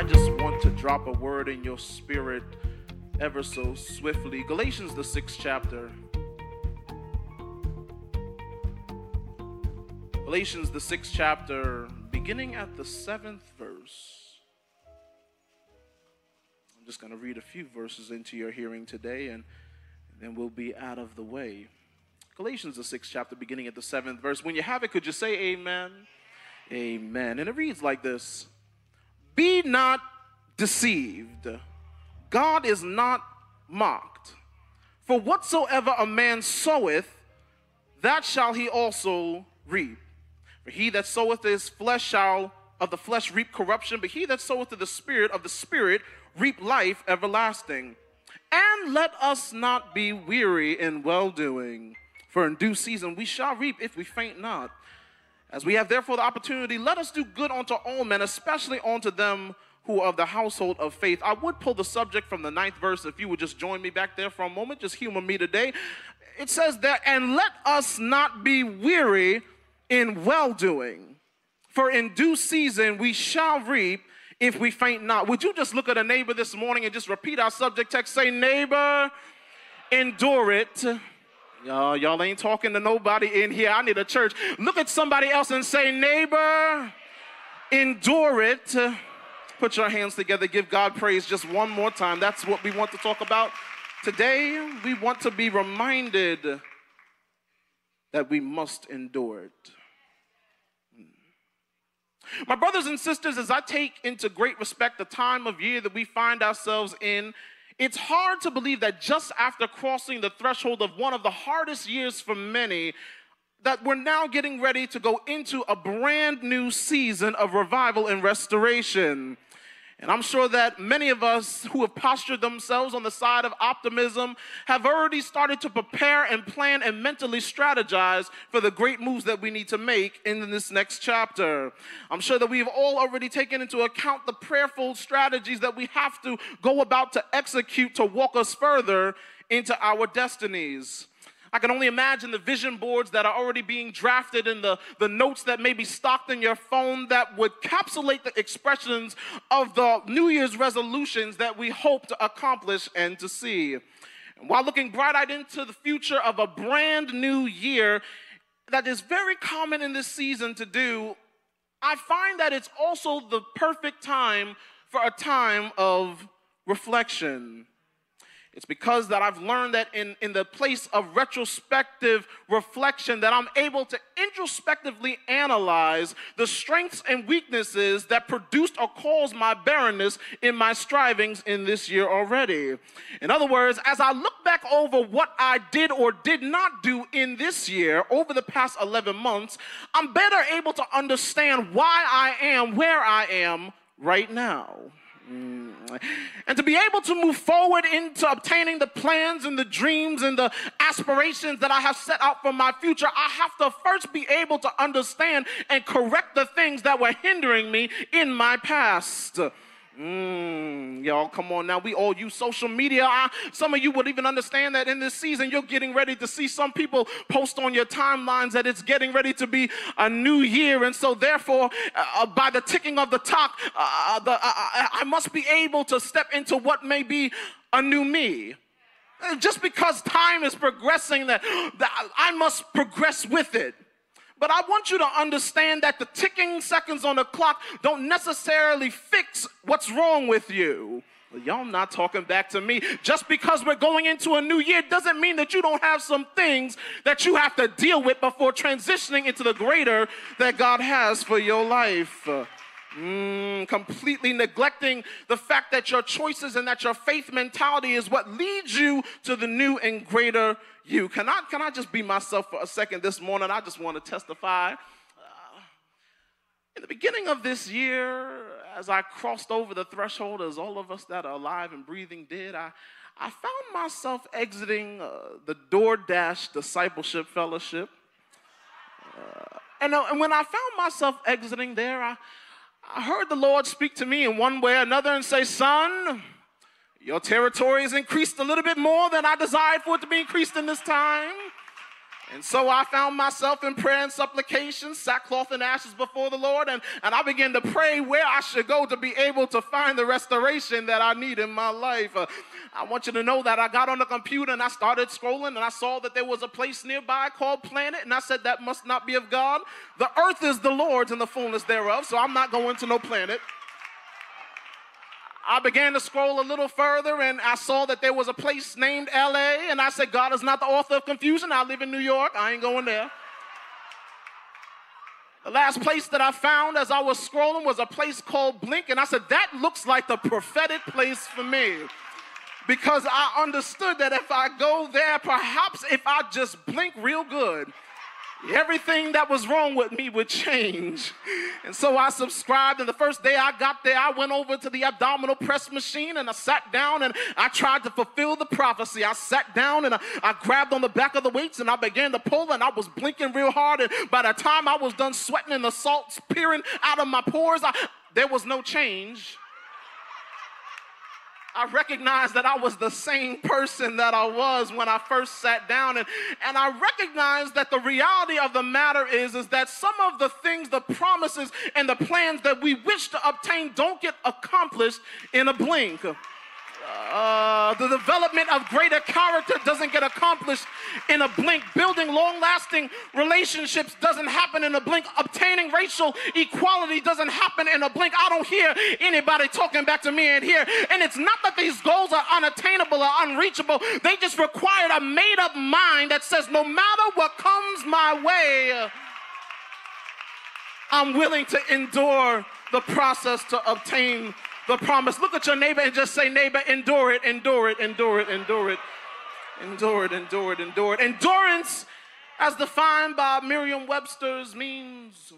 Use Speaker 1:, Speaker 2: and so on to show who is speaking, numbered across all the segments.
Speaker 1: I just want to drop a word in your spirit ever so swiftly. Galatians, the sixth chapter. Galatians, the sixth chapter, beginning at the seventh verse. I'm just going to read a few verses into your hearing today, and then we'll be out of the way. Galatians, the sixth chapter, beginning at the seventh verse. When you have it, could you say amen? Amen. And it reads like this Be not deceived. God is not mocked. For whatsoever a man soweth, that shall he also reap. For he that soweth his flesh shall of the flesh reap corruption, but he that soweth to the spirit of the spirit reap life everlasting. And let us not be weary in well doing, for in due season we shall reap if we faint not. As we have therefore the opportunity, let us do good unto all men, especially unto them who are of the household of faith. I would pull the subject from the ninth verse if you would just join me back there for a moment, just humor me today. It says there, and let us not be weary in well doing, for in due season we shall reap if we faint not. Would you just look at a neighbor this morning and just repeat our subject text? Say, neighbor, endure it. Y'all, y'all ain't talking to nobody in here. I need a church. Look at somebody else and say, neighbor, endure it. Put your hands together, give God praise just one more time. That's what we want to talk about today. We want to be reminded that we must endure it. Hmm. My brothers and sisters, as I take into great respect the time of year that we find ourselves in, it's hard to believe that just after crossing the threshold of one of the hardest years for many, that we're now getting ready to go into a brand new season of revival and restoration. And I'm sure that many of us who have postured themselves on the side of optimism have already started to prepare and plan and mentally strategize for the great moves that we need to make in this next chapter. I'm sure that we have all already taken into account the prayerful strategies that we have to go about to execute to walk us further into our destinies. I can only imagine the vision boards that are already being drafted and the, the notes that may be stocked in your phone that would capsulate the expressions of the New Year's resolutions that we hope to accomplish and to see. And while looking bright eyed into the future of a brand new year that is very common in this season to do, I find that it's also the perfect time for a time of reflection. It's because that I've learned that in, in the place of retrospective reflection that I'm able to introspectively analyze the strengths and weaknesses that produced or caused my barrenness in my strivings in this year already. In other words, as I look back over what I did or did not do in this year over the past 11 months, I'm better able to understand why I am where I am right now. Mm. And to be able to move forward into obtaining the plans and the dreams and the aspirations that I have set out for my future, I have to first be able to understand and correct the things that were hindering me in my past. Mm, y'all, come on now. We all use social media. I, some of you would even understand that in this season, you're getting ready to see some people post on your timelines that it's getting ready to be a new year. And so, therefore, uh, uh by the ticking of the clock, uh, uh uh, uh, I must be able to step into what may be a new me. Just because time is progressing, that, that I must progress with it. But I want you to understand that the ticking seconds on the clock don't necessarily fix what's wrong with you. Y'all not talking back to me. Just because we're going into a new year doesn't mean that you don't have some things that you have to deal with before transitioning into the greater that God has for your life. Mm, completely neglecting the fact that your choices and that your faith mentality is what leads you to the new and greater you. Can I, can I just be myself for a second this morning? I just want to testify. Uh, in the beginning of this year, as I crossed over the threshold, as all of us that are alive and breathing did, I, I found myself exiting uh, the DoorDash Discipleship Fellowship. Uh, and, uh, and when I found myself exiting there, I, I heard the Lord speak to me in one way or another and say, Son, your territory has increased a little bit more than I desired for it to be increased in this time. And so I found myself in prayer and supplication, sackcloth and ashes before the Lord, and, and I began to pray where I should go to be able to find the restoration that I need in my life. Uh, I want you to know that I got on the computer and I started scrolling and I saw that there was a place nearby called Planet, and I said, That must not be of God. The earth is the Lord's and the fullness thereof, so I'm not going to no planet. I began to scroll a little further and I saw that there was a place named LA. And I said, God is not the author of confusion. I live in New York. I ain't going there. The last place that I found as I was scrolling was a place called Blink. And I said, that looks like the prophetic place for me. Because I understood that if I go there, perhaps if I just blink real good, everything that was wrong with me would change. And so I subscribed, and the first day I got there, I went over to the abdominal press machine and I sat down and I tried to fulfill the prophecy. I sat down and I, I grabbed on the back of the weights and I began to pull, and I was blinking real hard. And by the time I was done sweating and the salts peering out of my pores, I, there was no change. I recognized that I was the same person that I was when I first sat down. And, and I recognized that the reality of the matter is, is that some of the things, the promises, and the plans that we wish to obtain don't get accomplished in a blink. Uh, the development of greater character doesn't get accomplished in a blink. Building long lasting relationships doesn't happen in a blink. Obtaining racial equality doesn't happen in a blink. I don't hear anybody talking back to me in here. And it's not that these goals are unattainable or unreachable, they just require a made up mind that says, no matter what comes my way, I'm willing to endure the process to obtain the promise. Look at your neighbor and just say, neighbor, endure it, endure it, endure it, endure it, endure it, endure it, endure it. Endurance, as defined by Merriam Webster's, means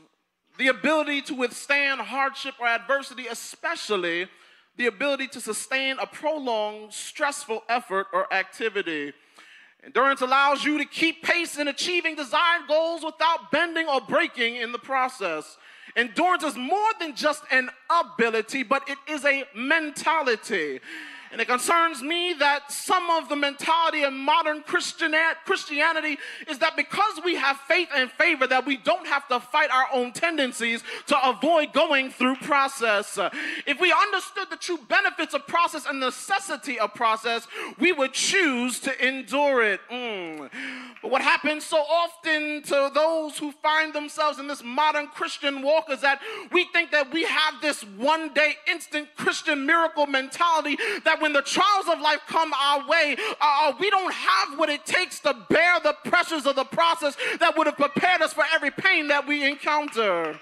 Speaker 1: the ability to withstand hardship or adversity, especially the ability to sustain a prolonged, stressful effort or activity. Endurance allows you to keep pace in achieving desired goals without bending or breaking in the process. Endurance is more than just an ability, but it is a mentality. And it concerns me that some of the mentality in modern Christianity is that because we have faith and favor, that we don't have to fight our own tendencies to avoid going through process. If we understood the true benefits of process and necessity of process, we would choose to endure it. Mm. But what happens so often to those who find themselves in this modern Christian walk is that we think that we have this one day instant Christian miracle mentality that when the trials of life come our way, uh, we don't have what it takes to bear the pressures of the process that would have prepared us for every pain that we encounter.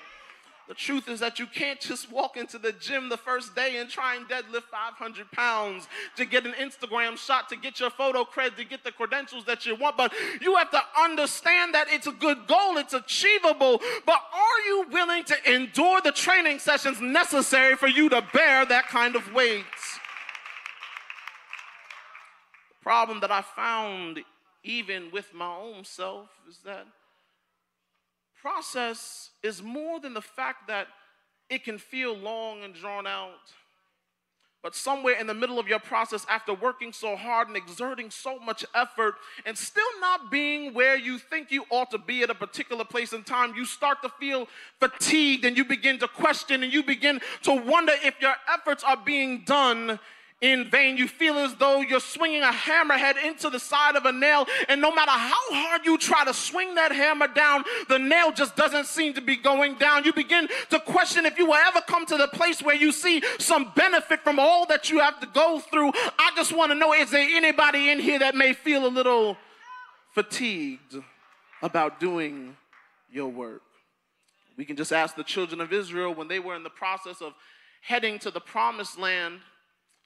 Speaker 1: The truth is that you can't just walk into the gym the first day and try and deadlift 500 pounds to get an Instagram shot, to get your photo cred, to get the credentials that you want. But you have to understand that it's a good goal, it's achievable. But are you willing to endure the training sessions necessary for you to bear that kind of weight? The problem that I found even with my own self is that process is more than the fact that it can feel long and drawn out. But somewhere in the middle of your process, after working so hard and exerting so much effort and still not being where you think you ought to be at a particular place in time, you start to feel fatigued and you begin to question and you begin to wonder if your efforts are being done in vain. You feel as though you're swinging a hammerhead into the side of a nail, and no matter how hard you try to swing that hammer down, the nail just doesn't seem to be going down. You begin to question if you will ever come to the place where you see some benefit from all that you have to go through. I just want to know is there anybody in here that may feel a little fatigued about doing your work? We can just ask the children of Israel when they were in the process of heading to the promised land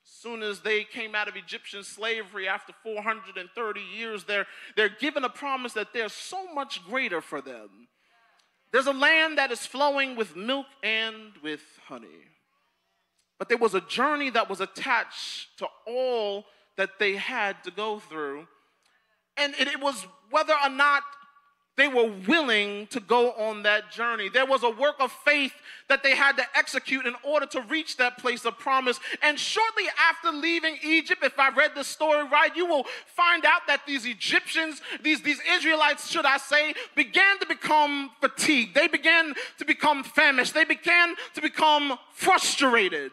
Speaker 1: soon as they came out of Egyptian slavery after 430 years, they're, they're given a promise that there's so much greater for them. There's a land that is flowing with milk and with honey. But there was a journey that was attached to all that they had to go through. And it, it was whether or not they were willing to go on that journey. There was a work of faith that they had to execute in order to reach that place of promise. And shortly after leaving Egypt, if I read the story right, you will find out that these Egyptians, these, these Israelites, should I say, began to become fatigued. They began to become famished. They began to become frustrated.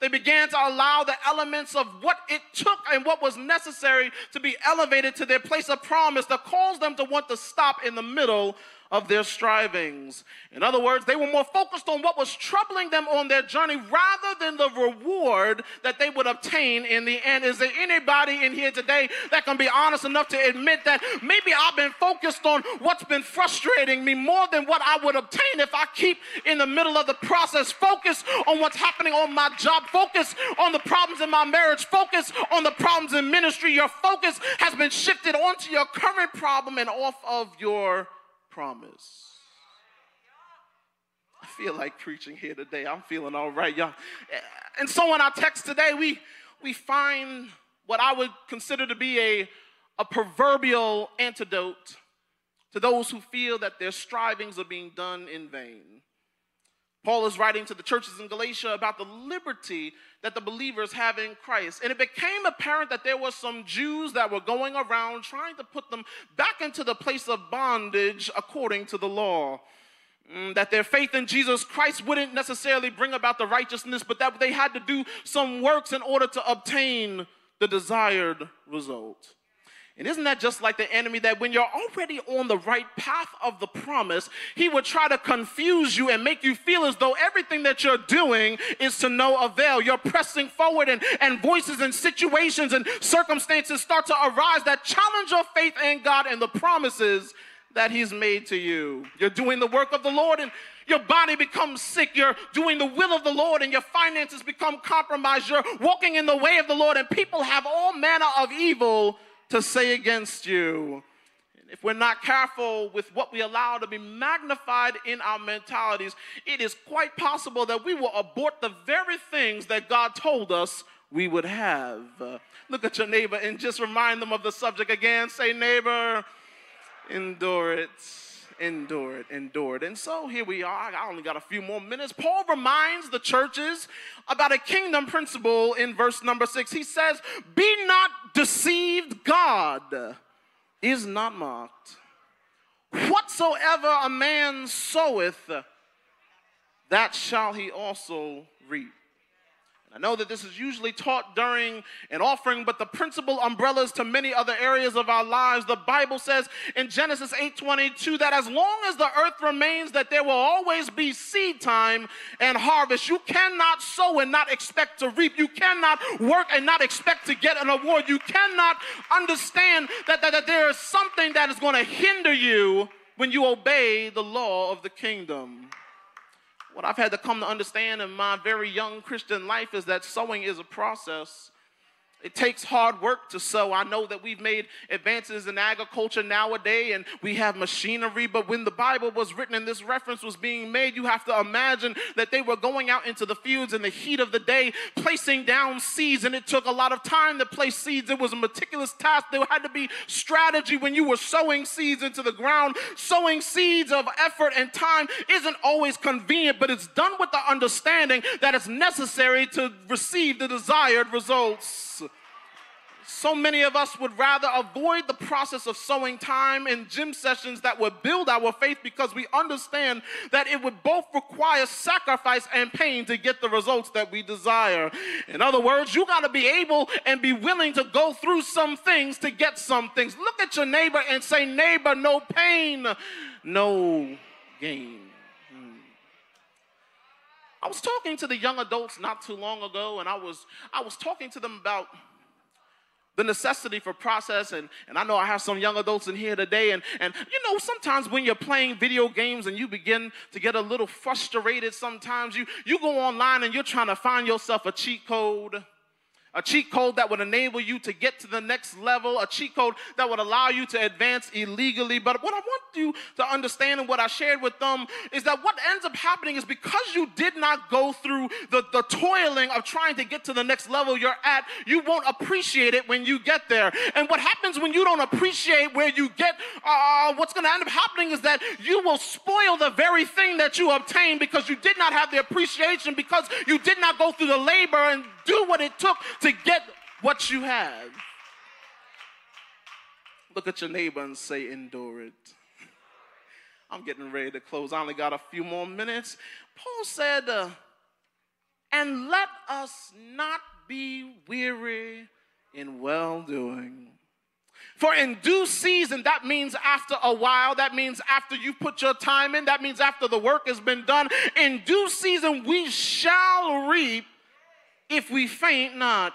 Speaker 1: They began to allow the elements of what it took and what was necessary to be elevated to their place of promise that caused them to want to stop in the middle of their strivings. In other words, they were more focused on what was troubling them on their journey rather than the reward that they would obtain in the end. Is there anybody in here today that can be honest enough to admit that maybe I've been focused on what's been frustrating me more than what I would obtain if I keep in the middle of the process? Focus on what's happening on my job, focus on the problems in my marriage, focus on the problems in ministry. Your focus has been shifted onto your current problem and off of your promise. I feel like preaching here today. I'm feeling all right, y'all. And so in our text today, we, we find what I would consider to be a, a proverbial antidote to those who feel that their strivings are being done in vain. Paul is writing to the churches in Galatia about the liberty that the believers have in Christ. And it became apparent that there were some Jews that were going around trying to put them back into the place of bondage according to the law. Mm, that their faith in Jesus Christ wouldn't necessarily bring about the righteousness, but that they had to do some works in order to obtain the desired result. And isn't that just like the enemy that when you're already on the right path of the promise, he would try to confuse you and make you feel as though everything that you're doing is to no avail. You're pressing forward, and, and voices and situations and circumstances start to arise that challenge your faith in God and the promises that he's made to you. You're doing the work of the Lord and your body becomes sick. You're doing the will of the Lord and your finances become compromised. You're walking in the way of the Lord and people have all manner of evil to say against you. And If we're not careful with what we allow to be magnified in our mentalities, it is quite possible that we will abort the very things that God told us we would have. Look at your neighbor and just remind them of the subject again. Say, neighbor, endure it endured, endured. And so here we are. I only got a few more minutes. Paul reminds the churches about a kingdom principle in verse number six. He says, Be not deceived, God is not mocked. Whatsoever a man soweth, that shall he also reap. I know that this is usually taught during an offering, but the principle umbrellas to many other areas of our lives. The Bible says in Genesis 8:22 that as long as the earth remains, that there will always be seed time and harvest. You cannot sow and not expect to reap. You cannot work and not expect to get an award. You cannot understand that, that, that there is something that is going to hinder you when you obey the law of the kingdom. What I've had to come to understand in my very young Christian life is that sowing is a process. It takes hard work to sow. I know that we've made advances in agriculture nowadays and we have machinery, but when the Bible was written and this reference was being made, you have to imagine that they were going out into the fields in the heat of the day, placing down seeds, and it took a lot of time to place seeds. It was a meticulous task. There had to be strategy when you were sowing seeds into the ground. Sowing seeds of effort and time isn't always convenient, but it's done with the understanding that it's necessary to receive the desired results. So many of us would rather avoid the process of sowing time in gym sessions that would build our faith because we understand that it would both require sacrifice and pain to get the results that we desire. In other words, you got to be able and be willing to go through some things to get some things. Look at your neighbor and say, Neighbor, no pain, no gain. Hmm. I was talking to the young adults not too long ago, and I was I was talking to them about the necessity for process and, and i know i have some young adults in here today and, and you know sometimes when you're playing video games and you begin to get a little frustrated sometimes you, you go online and you're trying to find yourself a cheat code a cheat code that would enable you to get to the next level, a cheat code that would allow you to advance illegally. But what I want you to understand and what I shared with them is that what ends up happening is because you did not go through the, the toiling of trying to get to the next level you're at, you won't appreciate it when you get there. And what happens when you don't appreciate where you get, uh, what's going to end up happening is that you will spoil the very thing that you obtained because you did not have the appreciation, because you did not go through the labor and do what it took to get what you have. Look at your neighbor and say, endure it. I'm getting ready to close. I only got a few more minutes. Paul said, uh, and let us not be weary in well doing. For in due season, that means after a while, that means after you put your time in, that means after the work has been done. In due season, we shall reap if we faint not.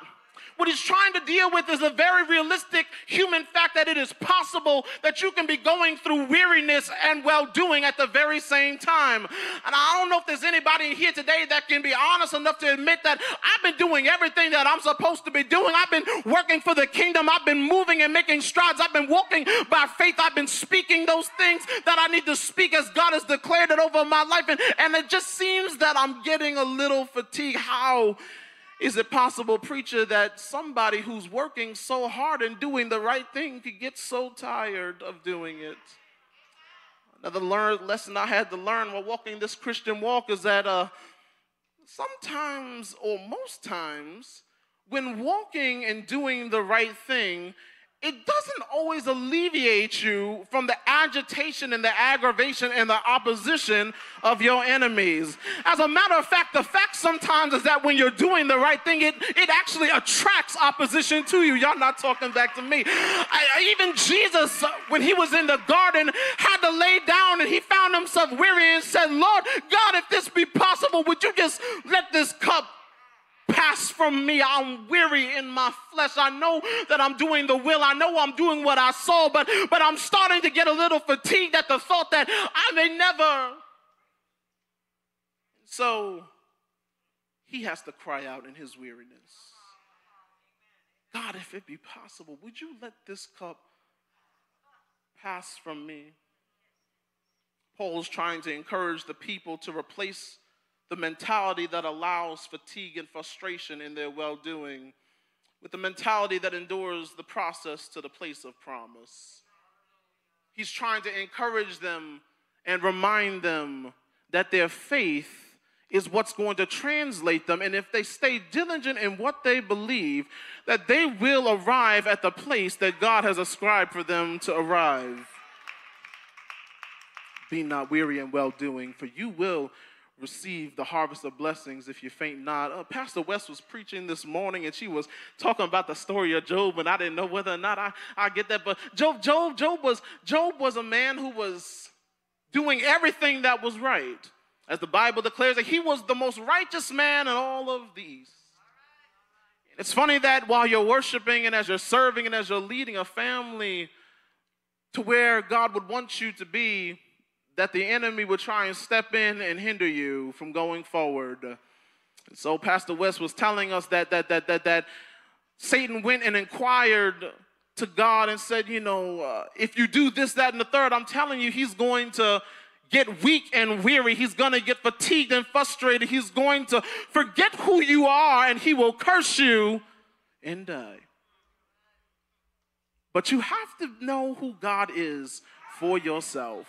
Speaker 1: What he's trying to deal with is a very realistic human fact that it is possible that you can be going through weariness and well doing at the very same time. And I don't know if there's anybody in here today that can be honest enough to admit that I've been doing everything that I'm supposed to be doing. I've been working for the kingdom. I've been moving and making strides. I've been walking by faith. I've been speaking those things that I need to speak as God has declared it over my life. And, and it just seems that I'm getting a little fatigued. How? Is it possible, preacher, that somebody who's working so hard and doing the right thing could get so tired of doing it? Another learn, lesson I had to learn while walking this Christian walk is that uh, sometimes, or most times, when walking and doing the right thing, it doesn't always alleviate you from the agitation and the aggravation and the opposition of your enemies. As a matter of fact, the fact sometimes is that when you're doing the right thing, it, it actually attracts opposition to you. Y'all not talking back to me. I, even Jesus, uh, when he was in the garden, had to lay down and he found himself weary and said, Lord God, if this be possible, would you just let this cup pass from me. I'm weary in my flesh. I know that I'm doing the will. I know I'm doing what I saw, but, but I'm starting to get a little fatigued at the thought that I may never. So he has to cry out in his weariness. God, if it be possible, would you let this cup pass from me? Paul is trying to encourage the people to replace the mentality that allows fatigue and frustration in their well doing with the mentality that endures the process to the place of promise. He's trying to encourage them and remind them that their faith is what's going to translate them. And if they stay diligent in what they believe, that they will arrive at the place that God has ascribed for them to arrive. Be not weary in well doing, for you will receive the harvest of blessings if you faint not. Uh, Pastor West was preaching this morning and she was talking about the story of Job, and I didn't know whether or not I, I get that. But Job, Job, Job was Job was a man who was doing everything that was right. As the Bible declares that he was the most righteous man in all of these. It's funny that while you're worshiping and as you're serving and as you're leading a family to where God would want you to be, that the enemy would try and step in and hinder you from going forward. So Pastor West was telling us that that that that that Satan went and inquired to God and said, you know, uh, if you do this, that, and the third, I'm telling you, he's going to get weak and weary. He's going to get fatigued and frustrated. He's going to forget who you are and he will curse you and die. But you have to know who God is for yourself.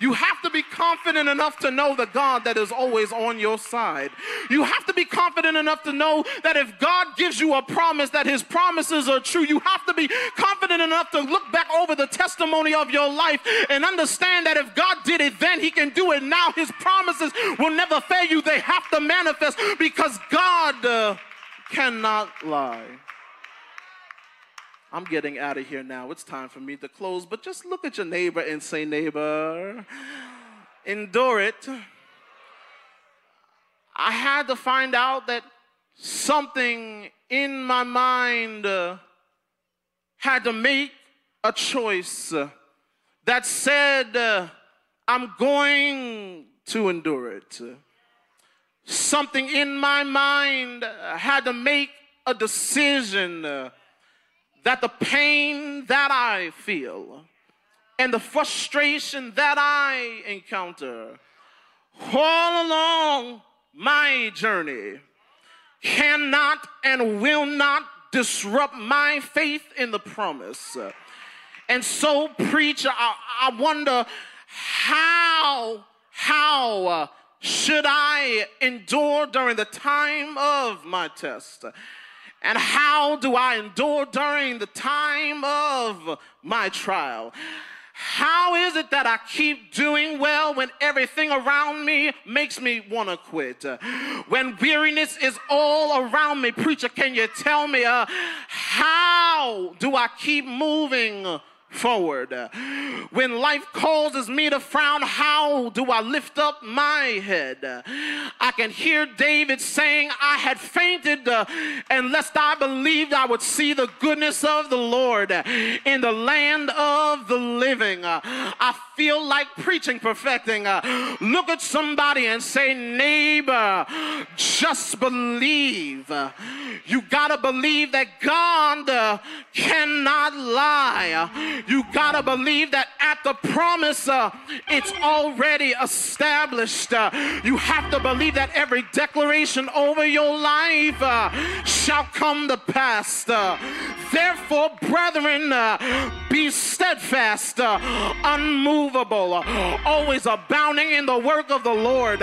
Speaker 1: You have to be confident enough to know the God that is always on your side. You have to be confident enough to know that if God gives you a promise, that his promises are true. You have to be confident enough to look back over the testimony of your life and understand that if God did it then, he can do it now. His promises will never fail you. They have to manifest because God uh, cannot lie. I'm getting out of here now. It's time for me to close. But just look at your neighbor and say, neighbor, endure it. I had to find out that something in my mind uh, had to make a choice uh, that said, uh, I'm going to endure it. Something in my mind had to make a decision that the pain that I feel and the frustration that I encounter all along my journey cannot and will not disrupt my faith in the promise. And so, preacher, I, I wonder how, how uh, should I endure during the time of my test? And how do I endure during the time of my trial? How is it that I keep doing well when everything around me makes me want to quit? When weariness is all around me, preacher, can you tell me uh, how do I keep moving forward. When life causes me to frown, how do I lift up my head? I can hear David saying, I had fainted uh, unless I believed I would see the goodness of the Lord in the land of the living. I feel like preaching, perfecting. Look at somebody and say, neighbor, just believe. You gotta believe that God uh, cannot lie. You got to believe that at the promise, uh, it's already established. Uh, you have to believe that every declaration over your life uh, shall come to pass. Uh, therefore, brethren, uh, be steadfast, uh, unmovable, always abounding in the work of the Lord.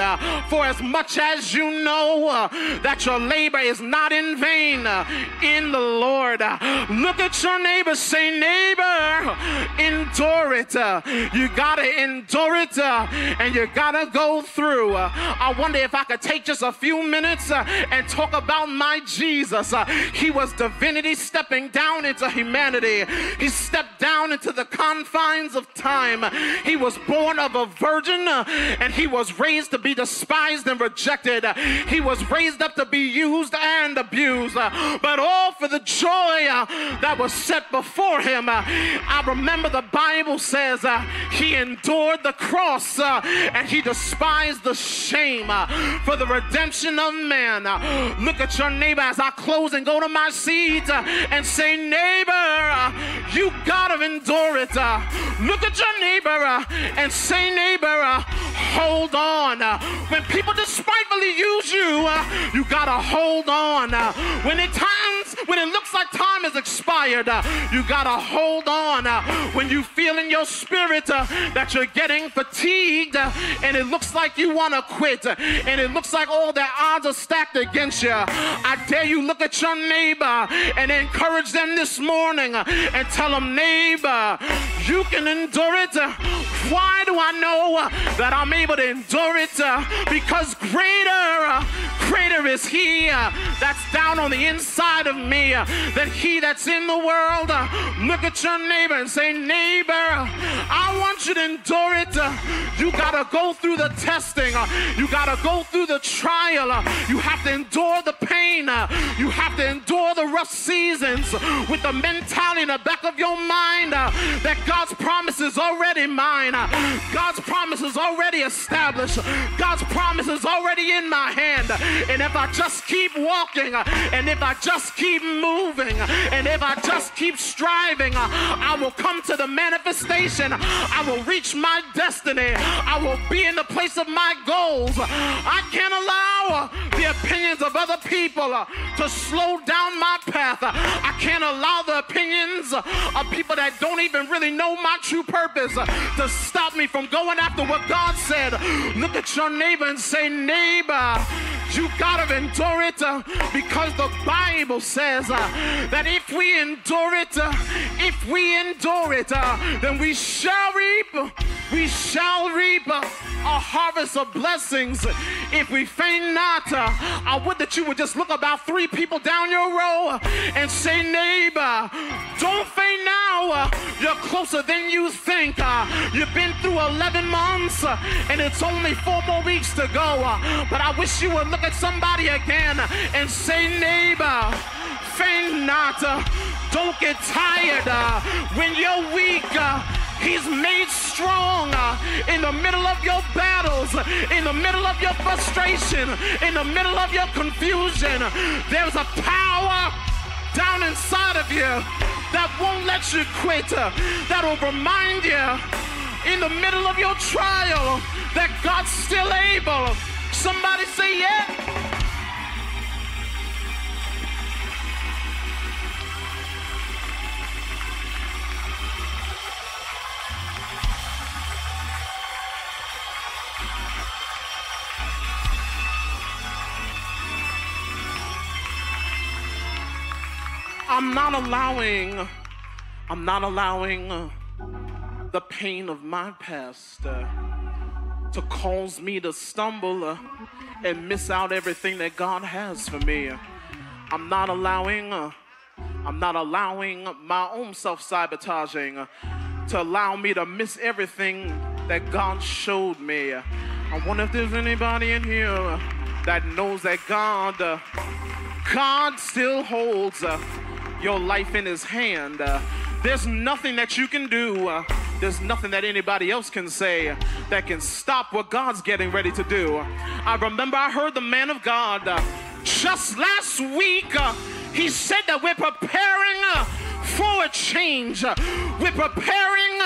Speaker 1: for as much as you know that your labor is not in vain in the Lord, look at your neighbor, say, neighbor, endure it. Uh, you gotta endure it uh, and you gotta go through. Uh, I wonder if I could take just a few minutes and talk about my Jesus. He was divinity stepping down into humanity, he stepped down into the confines of time. He was born of a virgin and he was raised to be despised and rejected. He was raised up to be used and abused, but all for the joy that was set before him. I remember the Bible says uh, he endured the cross uh, and he despised the shame uh, for the redemption of man. Uh, look at your neighbor as I close and go to my seat uh, and say, Neighbor, you you gotta endure it. look at your neighbor and say, Neighbor, hold on. when people despitefully use you, you gotta hold on. when it times, when it looks like time has expired, you gotta hold on uh, when you feel in your spirit uh, that you're getting fatigued uh, and it looks like you want to quit uh, and it looks like all the odds are stacked against you, I dare you look at your neighbor and encourage them this morning uh, and tell them, neighbor, you can endure it. Why do I know that I'm able to endure it? Because greater, greater is He that's down on the inside of me than He that's in the world. Look at your neighbor and say, Neighbor, I want you to endure it. You got to go through the testing, you got to go through the trial, you have to endure the pain, you have to endure the rough seasons with the mentality in the back of your mind Uh, that God's promise is already mine, uh, God's promise is already established, God's promise is already in my hand. And if I just keep walking, uh, and if I just keep moving, and if I just keep striving, I will come to the manifestation. I will reach my destiny. I will be in the place of my goals. I can't allow opinions of other people uh, to slow down my path. Uh, I can't allow the opinions uh, of people that don't even really know my true purpose to stop me from going after what God said. Look at your neighbor and say, neighbor, you gotta endure it uh, because the Bible says uh, that if we endure it, uh, if we endure it, uh, then we shall reap, we shall reap uh, a harvest of blessings if we faint not. Uh, I would that you would just look about three people down your row and say, neighbor, don't faint now. You're closer than you think. You've been through 11 months and it's only four more weeks to go. But I wish you would look at somebody again and say, neighbor, faint not. Don't get tired when you're weak. He's made strong in the middle of your battles, in the middle of your frustration, in the middle of your confusion. There's a power down inside of you that won't let you quit, that will remind you in the middle of your trial that God's still able. Somebody say, Yeah. I'm not allowing, I'm not allowing the pain of my past uh, to cause me to stumble uh, and miss out everything that God has for me. I'm not allowing, uh, I'm not allowing my own self-sabotaging uh, to allow me to miss everything that God showed me. I wonder if there's anybody in here that knows that God, God still holds your life in his hand. There's nothing that you can do. There's nothing that anybody else can say that can stop what God's getting ready to do. I remember I heard the man of God uh, just last week. Uh, he said that we're preparing uh, for a change. we're preparing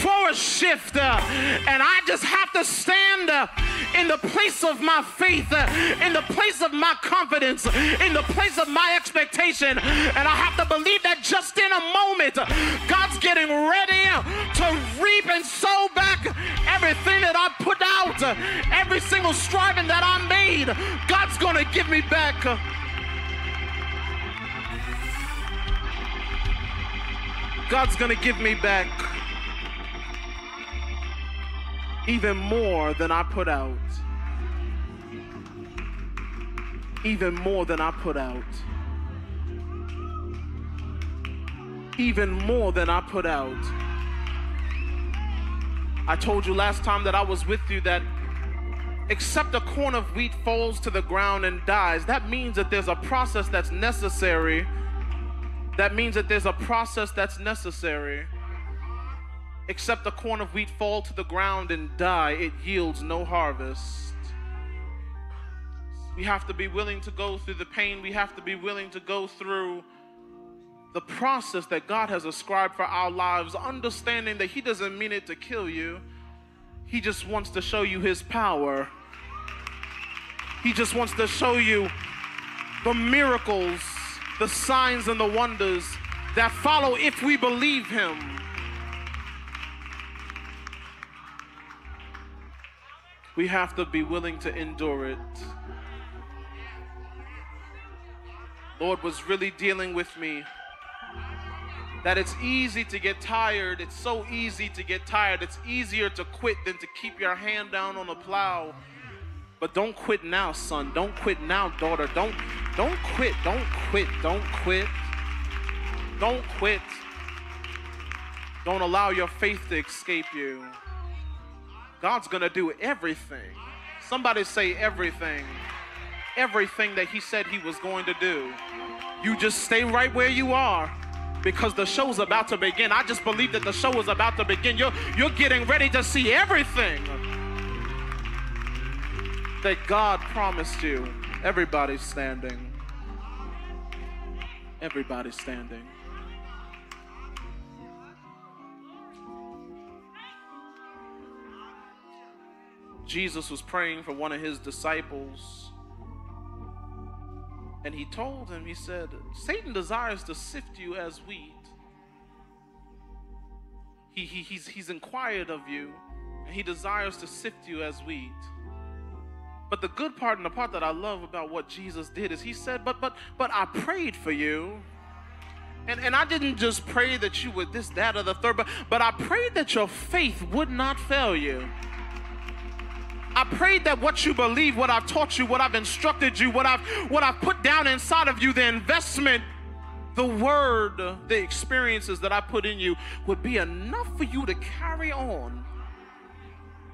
Speaker 1: for a shift. And I just have to stand in the place of my faith, in the place of my confidence, in the place of my expectation. And I have to believe that just in a moment, God's getting ready every single striving that I made. God's going to give me back. God's going to give me back even more than I put out. Even more than I put out. Even more than I put out. I told you last time that I was with you that except a corn of wheat falls to the ground and dies, that means that there's a process that's necessary. That means that there's a process that's necessary. Except a corn of wheat fall to the ground and die, it yields no harvest. We have to be willing to go through the pain. We have to be willing to go through the process that God has ascribed for our lives, understanding that He doesn't mean it to kill you, He just wants to show you His power. He just wants to show you the miracles, the signs, and the wonders that follow if we believe Him. we have to be willing to endure it. Lord was really dealing with me that it's easy to get tired. It's so easy to get tired. It's easier to quit than to keep your hand down on the plow. But don't quit now, son. Don't quit now, daughter. Don't don't quit. Don't quit. Don't quit. Don't quit. Don't allow your faith to escape you. God's going to do everything. Somebody say everything. Everything that He said He was going to do. You just stay right where you are because the show's about to begin. I just believe that the show is about to begin. You're, you're getting ready to see everything that God promised you. Everybody's standing. Everybody's standing. Jesus was praying for one of his disciples. And he told him, he said, Satan desires to sift you as wheat. He, he, he's, he's inquired of you, and he desires to sift you as wheat. But the good part and the part that I love about what Jesus did is he said, But but but I prayed for you. And, and I didn't just pray that you would this, that, or the third, but, but I prayed that your faith would not fail you. I prayed that what you believe, what I've taught you, what I've instructed you, what I've what I've put down inside of you, the investment, the word, the experiences that I put in you would be enough for you to carry on.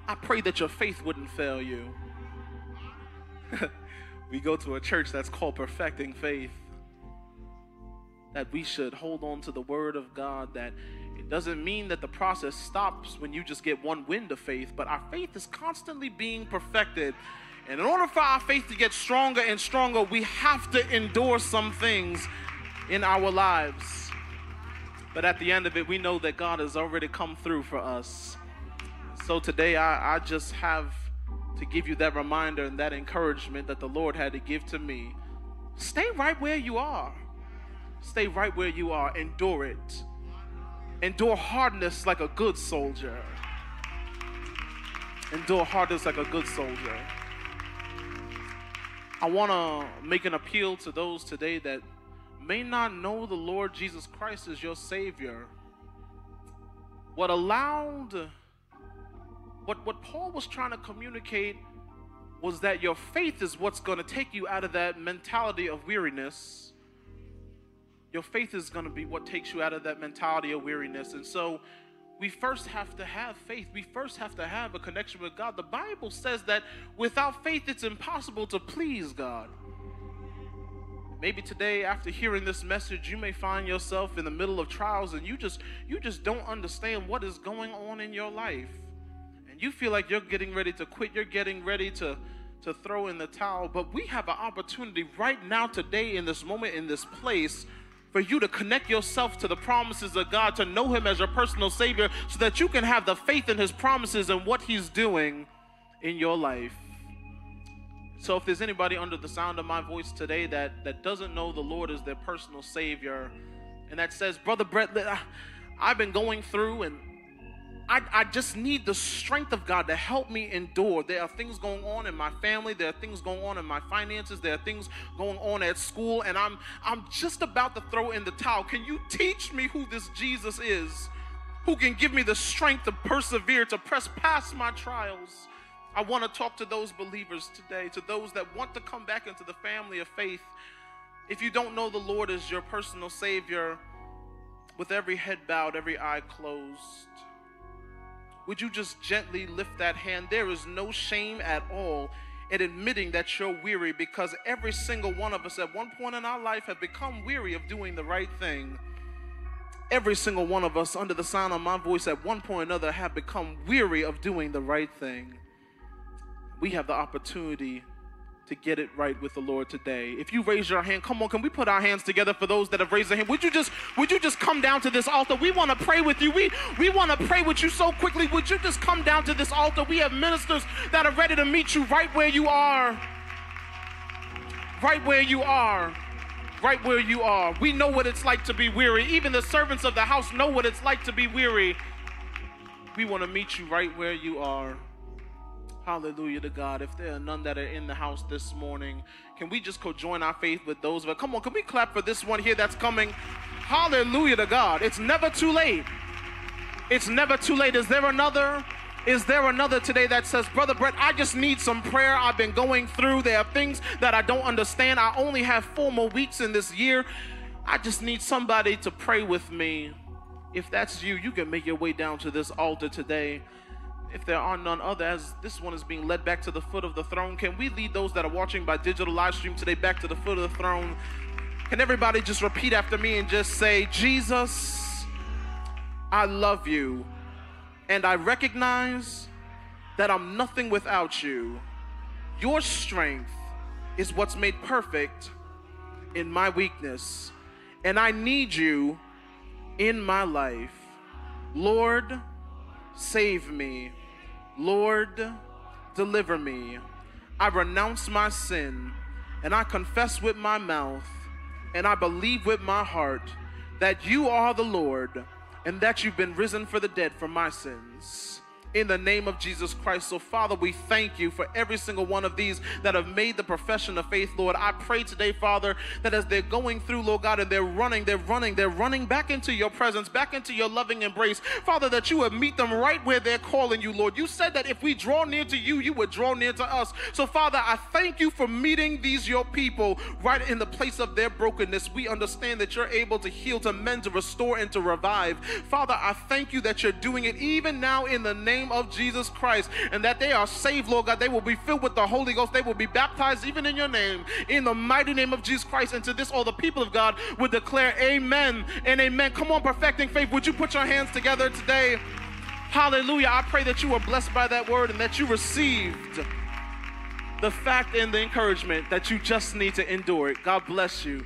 Speaker 1: I pray that your faith wouldn't fail you. we go to a church that's called Perfecting Faith. That we should hold on to the word of God that doesn't mean that the process stops when you just get one wind of faith, but our faith is constantly being perfected. And in order for our faith to get stronger and stronger, we have to endure some things in our lives. But at the end of it, we know that God has already come through for us. So today, I, I just have to give you that reminder and that encouragement that the Lord had to give to me. Stay right where you are. Stay right where you are. Endure it. Endure hardness like a good soldier. Endure hardness like a good soldier. I want to make an appeal to those today that may not know the Lord Jesus Christ as your Savior. What allowed, what, what Paul was trying to communicate was that your faith is what's going to take you out of that mentality of weariness your faith is going to be what takes you out of that mentality of weariness. And so we first have to have faith. We first have to have a connection with God. The Bible says that without faith, it's impossible to please God. Maybe today, after hearing this message, you may find yourself in the middle of trials and you just you just don't understand what is going on in your life. And you feel like you're getting ready to quit, you're getting ready to to throw in the towel. But we have an opportunity right now, today, in this moment, in this place, for you to connect yourself to the promises of God, to know Him as your personal Savior, so that you can have the faith in His promises and what He's doing in your life. So, if there's anybody under the sound of my voice today that, that doesn't know the Lord as their personal Savior, and that says, Brother Brett, I've been going through and I, I just need the strength of God to help me endure. There are things going on in my family, there are things going on in my finances, there are things going on at school, and I'm I'm just about to throw in the towel. Can you teach me who this Jesus is? Who can give me the strength to persevere, to press past my trials? I want to talk to those believers today, to those that want to come back into the family of faith. If you don't know the Lord as your personal Savior, with every head bowed, every eye closed, would you just gently lift that hand? There is no shame at all in admitting that you're weary because every single one of us at one point in our life have become weary of doing the right thing. Every single one of us, under the sound of my voice, at one point or another, have become weary of doing the right thing. We have the opportunity to get it right with the Lord today. If you raise your hand, come on, can we put our hands together for those that have raised their hand? Would you just would you just come down to this altar? We want to pray with you. We we want to pray with you so quickly. Would you just come down to this altar? We have ministers that are ready to meet you right where you are. Right where you are. Right where you are. We know what it's like to be weary. Even the servants of the house know what it's like to be weary. We want to meet you right where you are. Hallelujah to God. If there are none that are in the house this morning, can we just co-join our faith with those? But come on, can we clap for this one here that's coming? Hallelujah to God. It's never too late. It's never too late. Is there another? Is there another today that says, Brother Brett, I just need some prayer. I've been going through. There are things that I don't understand. I only have four more weeks in this year. I just need somebody to pray with me. If that's you, you can make your way down to this altar today if there are none other, as this one is being led back to the foot of the throne, can we lead those that are watching by digital live stream today back to the foot of the throne? Can everybody just repeat after me and just say, Jesus, I love you, and I recognize that I'm nothing without you. Your strength is what's made perfect in my weakness, and I need you in my life. Lord, save me. Lord, deliver me. I renounce my sin and I confess with my mouth and I believe with my heart that you are the Lord and that you've been risen for the dead for my sins in the name of Jesus Christ. So, Father, we thank you for every single one of these that have made the profession of faith, Lord. I pray today, Father, that as they're going through, Lord God, and they're running, they're running, they're running back into your presence, back into your loving embrace, Father, that you would meet them right where they're calling you, Lord. You said that if we draw near to you, you would draw near to us. So, Father, I thank you for meeting these your people right in the place of their brokenness. We understand that you're able to heal, to mend, to restore, and to revive. Father, I thank you that you're doing it even now in the name name of Jesus Christ and that they are saved, Lord God. They will be filled with the Holy Ghost. They will be baptized even in your name, in the mighty name of Jesus Christ. And to this, all the people of God would declare amen and amen. Come on, perfecting faith. Would you put your hands together today? Hallelujah. I pray that you were blessed by that word and that you received the fact and the encouragement that you just need to endure it. God bless you.